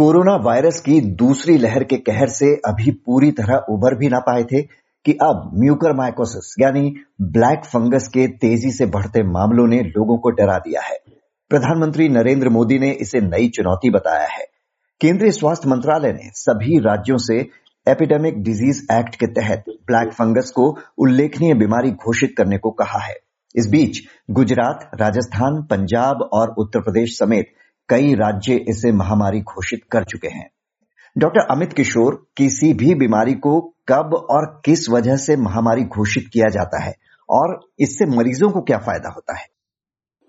Corona virus की दूसरी लहर के कहर से अभी पूरी तरह उबर भी ना पाए थे कि अब म्यूकरमाइकोसिस, यानी ब्लैक फंगस के तेज़ी से बढ़ते मामलों ने लोगों को डरा दिया है। प्रधानमंत्री नरेंद्र मोदी ने इसे नई चुनौती बताया है। केंद्रीय स्वास्थ्य मंत्रालय ने सभी राज्यों से एपिडेमिक डिज़ीज़ एक्ट के तहत ब्लैक फंगस को उल्लेखनीय बीमारी घोषित करने को कहा है। इस बीच गुजरात, राजस्थान, पंजाब और उत्तर प्रदेश समेत कई राज्य इसे महामारी घोषित कर चुके हैं। डॉक्टर अमित किशोर किसी भी बीमारी को कब और किस वजह से महामारी घोषित किया जाता है और इससे मरीजों को क्या फ़ायदा होता है?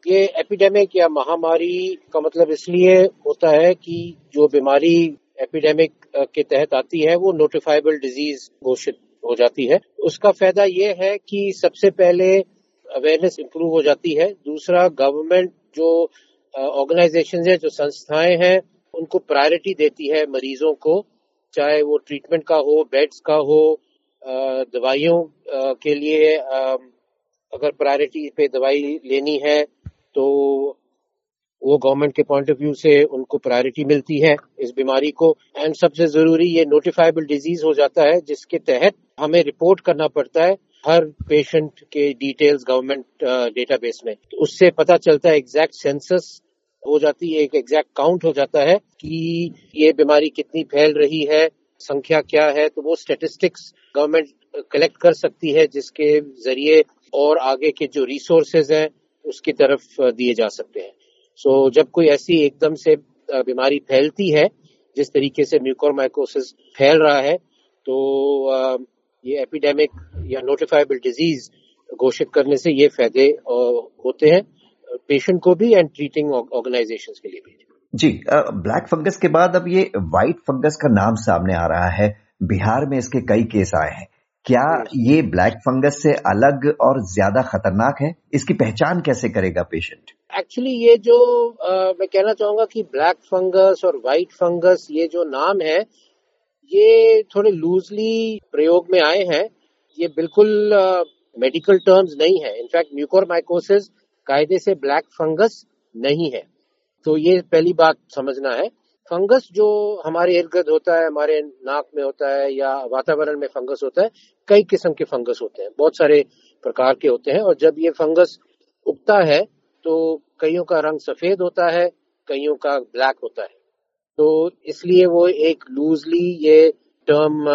ये एपिडेमिक या महामारी का मतलब इसलिए होता है कि जो बीमारी एपिडेमिक के तहत आती है, वो नोटिफाइबल डिज़ीज़ घोषित हो जाती है। उसका फ़ायदा ये है कि सबसे पहले अवेयरनेस इम्प्रूव हो जाती है। दूसरा, गवर्नमेंट जो ऑर्गेनाइजेशन है, जो संस्थाएँ हैं, उनको प्रायोरिटी देती है मरीजों को, चाहे वो ट्रीटमेंट का हो बेड्स का हो दवाइयों के लिए अगर प्रायोरिटी पे दवाई लेनी है तो वो गवर्नमेंट के पॉइंट ऑफ़ व्यू से उनको प्रायोरिटी मिलती है इस बीमारी को। एंड सबसे ज़रूरी ये नोटिफाइबल डिज़ीज़ हो जाता है, जिसके तहत हमें रिपोर्ट करना पड़ता है हर पेशेंट के डिटेल्स गवर्नमेंट डेटाबेस में। तो उससे पता चलता है एग्जैक्ट सेंसस हो जाती है एक एग्जैक्ट काउंट हो जाता है कि ये बीमारी कितनी फैल रही है संख्या क्या है तो वो स्टेटिस्टिक्स गवर्नमेंट कलेक्ट कर सकती है जिसके ज़रिए और आगे के जो रिसोर्सेज हैं उसकी तरफ़ दिए जा सकते हैं। सो so, जब कोई ऐसी एकदम से बीमारी फैलती है जिस तरीके से म्यूकोरमाइकोसिस फैल रहा है तो ये एपिडेमिक या नोटिफाइबल डिज़ीज़ घोषित करने से ये फ़ायदे होते हैं पेशेंट को भी एंड ट्रीटिंग ऑर्गेनाइजेशंस के लिए भी। जी ब्लैक फंगस के बाद अब ये व्हाइट फंगस का नाम सामने आ रहा है। बिहार में इसके कई केस आए हैं। क्या ये ब्लैक फंगस से अलग और ज़्यादा खतरनाक है? इसकी पहचान कैसे करेगा पेशेंट एक्चुअली ये जो आ, मैं कहना चाहूँगा कि ब्लैक फंगस और व्हाइट फंगस ये जो नाम है ये थोड़े लूजली प्रयोग में आए हैं। ये बिल्कुल मेडिकल uh, टर्म्स नहीं है। इनफैक्ट म्यूकोरमाइकोसिस कायदे से ब्लैक फंगस नहीं है। तो ये पहली बात समझना है। फंगस जो हमारे इर्द गिर्द होता है हमारे नाक में होता है या वातावरण में फंगस होता है कई किस्म के फंगस होते हैं। बहुत सारे प्रकार के होते हैं। और जब ये फंगस उगता है तो कईयों का रंग सफ़ेद होता है कईयों का ब्लैक होता है। तो इसलिए वो एक लूजली ये टर्म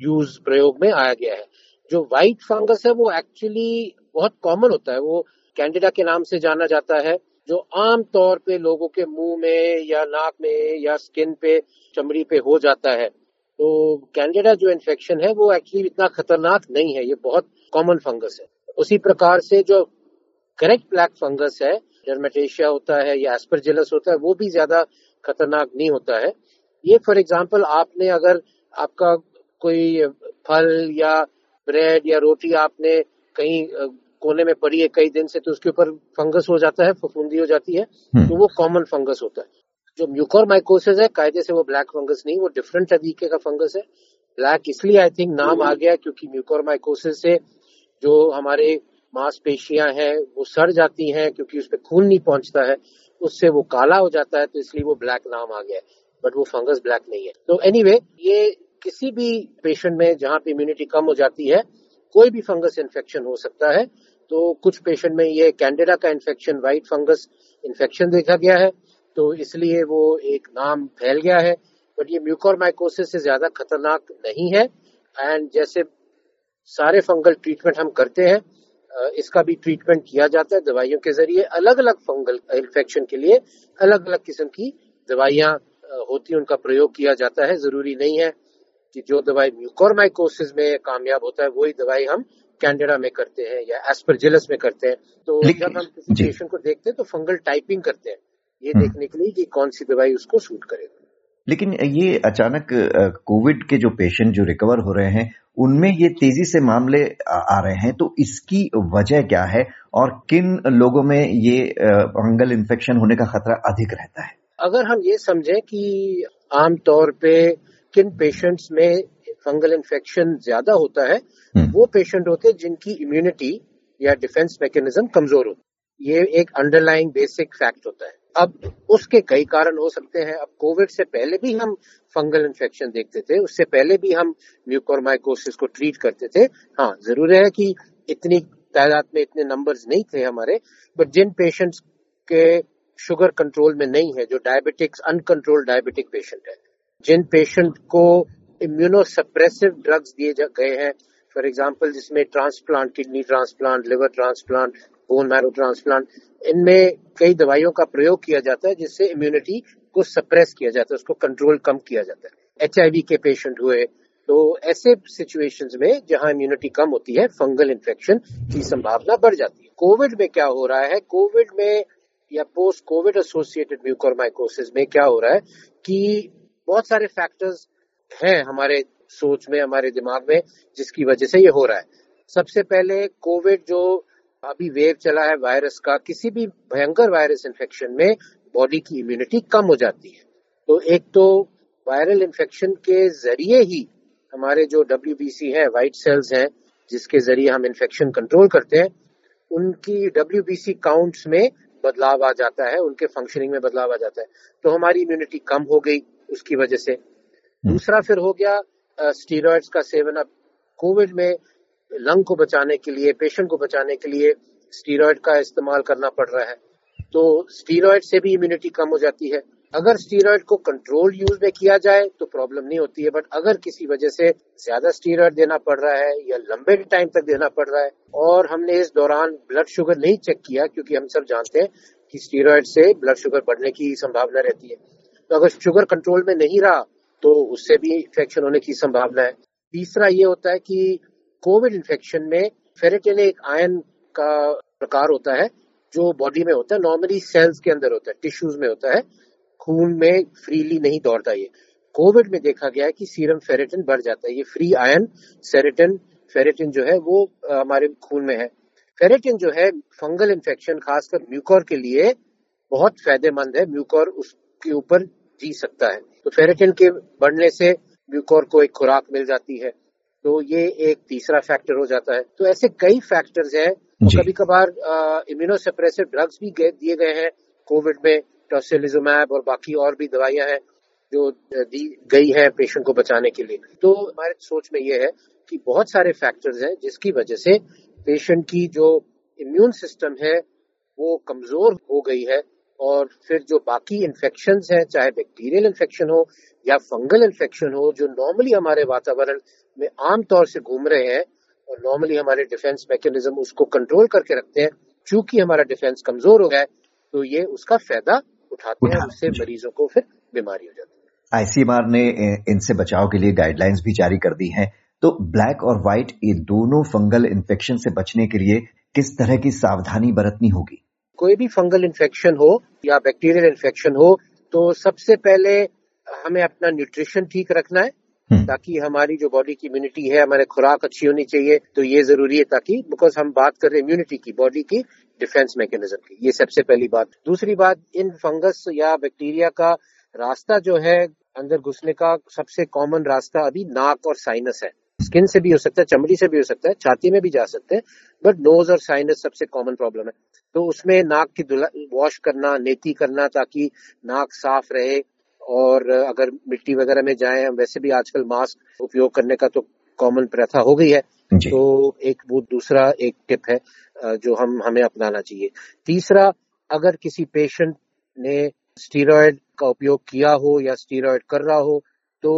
यूज़ प्रयोग में आया गया है। जो व्हाइट फंगस है, वो एक्चुअली बहुत कॉमन होता है। वो कैंडिडा के नाम से जाना जाता है, जो आम तौर पे लोगों के मुँह में या नाक में या स्किन पे, चमड़ी पे हो जाता है। तो कैंडिडा जो इन्फेक्शन है, वो एक्चुअली इतना खतरनाक नहीं है। ये बहुत कॉमन फंगस है। उसी प्रकार से जो करेक्ट ब्लैक फंगस है डर्मेटेशिया होता है या एस्परजिलस होता है, वो भी ज़्यादा खतरनाक नहीं होता है। ये फॉर एग्ज़ाम्पल आपने अगर आपका कोई फल या ब्रेड या रोटी आपने कहीं कोने में पड़ी है कई दिन से तो उसके ऊपर फंगस हो जाता है फफूंदी हो जाती है हम्म। तो वो कॉमन फंगस होता है। जो म्यूकोर माइकोसिस है कायदे से वो ब्लैक फंगस नहीं वो डिफरेंट तरीके का फंगस है। ब्लैक इसलिए आई थिंक नाम आ गया क्योंकि म्यूकोर माइकोसिस से जो हमारे मांसपेशियाँ हैं वो सड़ जाती हैं क्योंकि उसमें खून नहीं पहुँचता है उससे वो काला हो जाता है तो इसलिए वो ब्लैक नाम आ गया है बट वो फंगस ब्लैक नहीं है। तो एनीवे anyway, ये किसी भी पेशेंट में जहाँ पे इम्यूनिटी कम हो जाती है कोई भी फंगस इन्फेक्शन हो सकता है। तो कुछ पेशेंट में ये कैंडेडा का इन्फेक्शन व्हाइट फंगस इन्फेक्शन देखा गया है तो इसलिए वो एक नाम फैल गया है बट ये म्यूकोरमाइकोसिस से ज़्यादा खतरनाक नहीं है। एंड जैसे सारे फंगल ट्रीटमेंट हम करते हैं इसका भी ट्रीटमेंट किया जाता है दवाइयों के ज़रिए। अलग अलग फंगल इन्फेक्शन के लिए अलग अलग किस्म की दवाइयाँ होती है उनका प्रयोग किया जाता है। ज़रूरी नहीं है कि जो दवाई म्यूकोरमाइकोसिस में कामयाब होता है वही दवाई हम कैंडेडा में करते हैं या एस्परजिलस में करते हैं। तो जब हम किसी पेशेंट को देखते हैं तो फंगल टाइपिंग करते हैं। ये हम्म। देखने के लिए कि कौन सी दवाई उसको सूट करेगा। लेकिन ये अचानक कोविड के जो पेशेंट जो रिकवर हो रहे हैं उनमें ये तेज़ी से मामले आ रहे हैं तो इसकी वजह क्या है और किन लोगों में ये फंगल इन्फेक्शन होने का खतरा अधिक रहता है? अगर हम ये समझें कि आमतौर पे किन पेशेंट्स में फंगल इन्फेक्शन ज़्यादा होता है हम्म। वो पेशेंट होते हैं जिनकी इम्यूनिटी या डिफेंस मैकेनिज्म कमज़ोर होती है। ये एक अंडरलाइंग बेसिक फैक्ट होता है। अब उसके कई कारण हो सकते हैं। अब कोविड से पहले भी हम फंगल इन्फेक्शन देखते थे, उससे पहले भी हम म्यूकोरमाइकोसिस को ट्रीट करते थे। हाँ ज़रूर है कि इतनी तादाद में इतने नंबर्स नहीं थे हमारे बट जिन पेशेंट्स के शुगर कंट्रोल में नहीं है, जो डायबिटिक्स अनकंट्रोल डायबिटिक पेशेंट है, जिन पेशेंट को इम्यूनोसप्रेसिव ड्रग्स दिए गए हैं फॉर एग्ज़ाम्पल जिसमें transplant kidney transplant liver transplant bone marrow transplant इनमें कई दवाइयों का प्रयोग किया जाता है, जिससे इम्यूनिटी को सप्रेस किया जाता है, उसको कंट्रोल कम किया जाता है। एचआईवी के पेशेंट हुए तो ऐसे सिचुएशंस में जहाँ इम्यूनिटी कम होती है फंगल इन्फेक्शन की संभावना बढ़ जाती है। कोविड में क्या हो रहा है? कोविड में या पोस्ट कोविड एसोसिएटेड म्यूकोरमाइकोसिस में क्या हो रहा है कि बहुत सारे फैक्टर्स हैं हमारे सोच में, हमारे दिमाग में, जिसकी वजह से ये हो रहा है। सबसे पहले कोविड जो अभी वेव चला है वायरस का किसी भी भयंकर वायरस इन्फेक्शन में बॉडी की इम्यूनिटी कम हो जाती है। तो एक तो वायरल इन्फेक्शन के ज़रिए ही हमारे जो डब्ल्यूबीसी है व्हाइट सेल्स हैं जिसके ज़रिए हम इन्फेक्शन कंट्रोल करते हैं उनकी डब्ल्यूबीसी काउंट्स में बदलाव आ जाता है उनके फंक्शनिंग में बदलाव आ जाता है। तो हमारी इम्यूनिटी कम हो गई उसकी वजह से। हम्म। दूसरा फिर हो गया स्टीरॉयड्स का सेवन। अब कोविड में लंग को बचाने के लिए पेशेंट को बचाने के लिए स्टीरॉयड का इस्तेमाल करना पड़ रहा है। तो स्टीरॉयड से भी इम्यूनिटी कम हो जाती है। अगर स्टीरॉयड को कंट्रोल यूज़ में किया जाए तो प्रॉब्लम नहीं होती है। बट अगर किसी वजह से ज़्यादा स्टीरॉयड देना पड़ रहा है या लंबे टाइम तक देना पड़ रहा है, और हमने इस दौरान ब्लड शुगर नहीं चेक किया, क्योंकि हम सब जानते हैं कि स्टीरॉयड से ब्लड शुगर बढ़ने की संभावना रहती है। तो अगर शुगर कंट्रोल में नहीं रहा तो उससे भी इन्फेक्शन होने की संभावना है। तीसरा ये होता है कि कोविड इन्फेक्शन में फेरेटिन एक आयन का प्रकार होता है, जो बॉडी में होता है नॉर्मली सेल्स के अंदर होता है टिश्यूज में होता है। खून में फ्रीली नहीं दौड़ता ये। कोविड में देखा गया है कि सीरम फेरेटिन बढ़ जाता है। ये फ्री आयन सेरेटिन फेरेटिन जो है, वो हमारे खून में है। फेरेटिन जो है फंगल इन्फेक्शन खासकर म्यूकोर के लिए बहुत फ़ायदेमंद है। म्यूकोर उसके ऊपर जी सकता है। तो फेरेटिन के बढ़ने से म्यूकोर को एक खुराक मिल जाती है। तो ये एक तीसरा फैक्टर हो जाता है। तो ऐसे कई फैक्टर्स हैं। तो कभी कभार इम्यूनोसेप्रेसिव ड्रग्स भी दिए गए हैं। कोविड में टोसिलिजुमैब और बाकी और भी दवाइयाँ हैं जो दी गई है पेशेंट को बचाने के लिए। तो हमारे सोच में ये है कि बहुत सारे फैक्टर्स हैं जिसकी वजह से पेशेंट की जो इम्यून सिस्टम है वो कमज़ोर हो गई है। और फिर जो बाकी इन्फेक्शन हैं चाहे बैक्टीरियल इन्फेक्शन हो या फंगल इन्फेक्शन हो जो नॉर्मली हमारे वातावरण में आमतौर से घूम रहे हैं और नॉर्मली हमारे डिफेंस मैकेनिज्म उसको कंट्रोल करके रखते हैं चूँकि हमारा डिफेंस कमज़ोर हो गया है तो ये उसका फ़ायदा उठाते हैं उससे मरीजों को फिर बीमारी हो जाती है। आईसीएमआर ने इनसे बचाव के लिए गाइडलाइंस भी जारी कर दी हैं। तो ब्लैक और व्हाइट ये दोनों फंगल इन्फेक्शन से बचने के लिए किस तरह की सावधानी बरतनी होगी? कोई भी फंगल इन्फेक्शन हो या बैक्टीरियल इन्फेक्शन हो तो सबसे पहले हमें अपना न्यूट्रिशन ठीक रखना है हम्म। ताकि हमारी जो बॉडी की इम्यूनिटी है हमारे खुराक अच्छी होनी चाहिए तो ये ज़रूरी है ताकि बिकॉज़ हम बात कर रहे हैं इम्यूनिटी की बॉडी की डिफेंस मैकेनिज्म की ये सबसे पहली बात दूसरी बात इन फंगस या बैक्टीरिया का रास्ता जो है अंदर घुसने का सबसे कॉमन रास्ता अभी नाक और साइनस है स्किन से भी हो सकता है चमड़ी से भी हो सकता है छाती में भी जा सकते हैं बट नोज़ और साइनस सबसे कॉमन प्रॉब्लम है। तो उसमें नाक की वॉश करना नेती करना ताकि नाक साफ़ रहे और अगर मिट्टी वगैरह में जाए वैसे भी आजकल मास्क उपयोग करने का तो कॉमन प्रथा हो गई है। तो एक वो दूसरा एक टिप है जो हम हमें अपनाना चाहिए। तीसरा अगर किसी पेशेंट ने स्टीरॉयड का उपयोग किया हो या स्टीरॉयड कर रहा हो तो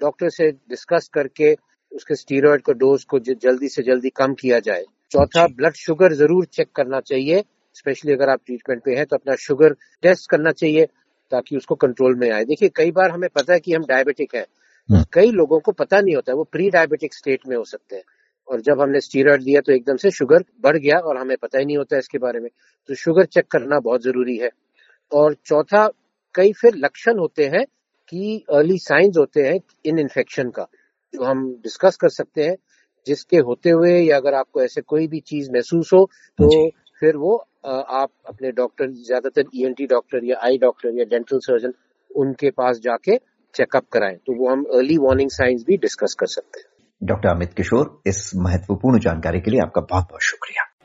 डॉक्टर से डिस्कस करके उसके स्टीरॉयड को डोज को जल्दी से जल्दी कम किया जाए। चौथा ब्लड शुगर ज़रूर चेक करना चाहिए स्पेशली अगर आप ट्रीटमेंट पे हैं तो अपना शुगर टेस्ट करना चाहिए ताकि उसको कंट्रोल में आए। देखिए कई बार हमें पता है कि हम डायबिटिक हैं। हम्म। कई लोगों को पता नहीं होता है वो प्री डायबिटिक स्टेट में हो सकते हैं। और जब हमने स्टीरॉयड दिया तो एकदम से शुगर बढ़ गया और हमें पता ही नहीं होता इसके बारे में। तो शुगर चेक करना बहुत ज़रूरी है। और चौथा कई फिर लक्षण होते हैं कि अर्ली साइंस होते हैं इन इन्फेक्शन का। जो हम डिस्कस कर सकते हैं जिसके होते हुए या अगर आपको ऐसे कोई भी चीज़ महसूस हो तो फिर वो आप अपने डॉक्टर ज़्यादातर ईएनटी टी डॉक्टर या आई डॉक्टर या डेंटल सर्जन उनके पास जाके चेकअप कराएँ। तो वो हम अर्ली वार्निंग साइंस भी डिस्कस कर सकते हैं। डॉक्टर अमित किशोर इस महत्वपूर्ण जानकारी के लिए आपका बहुत बहुत शुक्रिया।